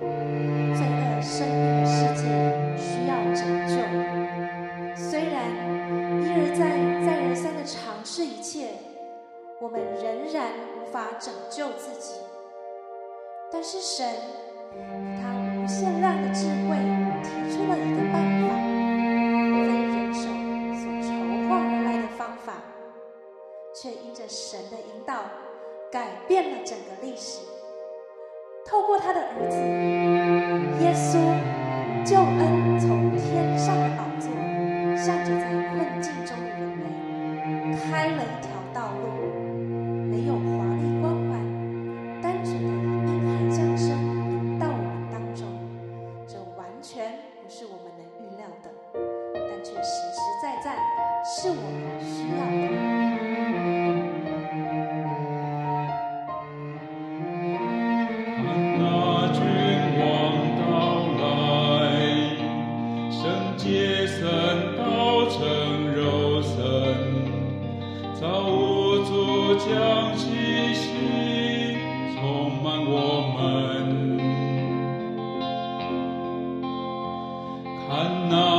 这个生命的世界需要拯救。虽然一而再再而三的尝试一切我们仍然无法拯救自己。但是神以他无限量的智慧提出了一个办法非人手所筹划而来的方法却因着神的引导改变了整个历史。透过他的儿子耶稣，救恩将信心充满我们。看那。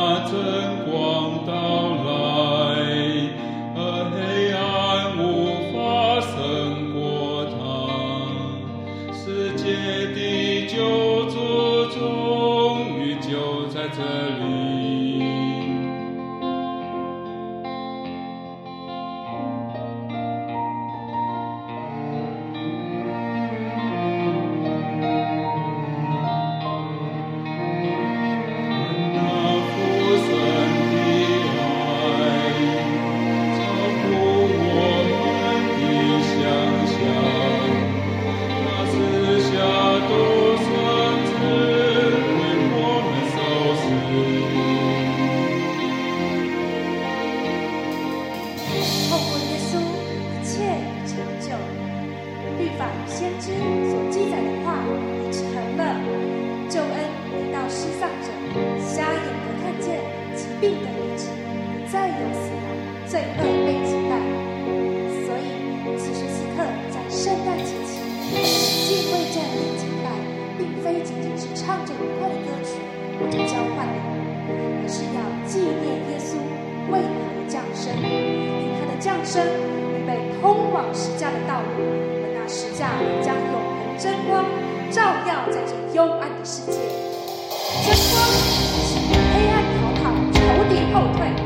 反先知所记载的话，以及恒乐。救恩临到失丧者，瞎眼的看见，疾病的医治，不再有死亡，罪恶被击败。所以，此时此刻，在圣诞节期敬畏站立敬拜，并非仅仅是唱着愉快的歌曲或者交换礼物，而是要纪念耶稣为你的降生，以他的降生预备通往十架的道路。时架将永恒真光照耀在这幽暗的世界。真光请黑暗逃跑仇敌后退。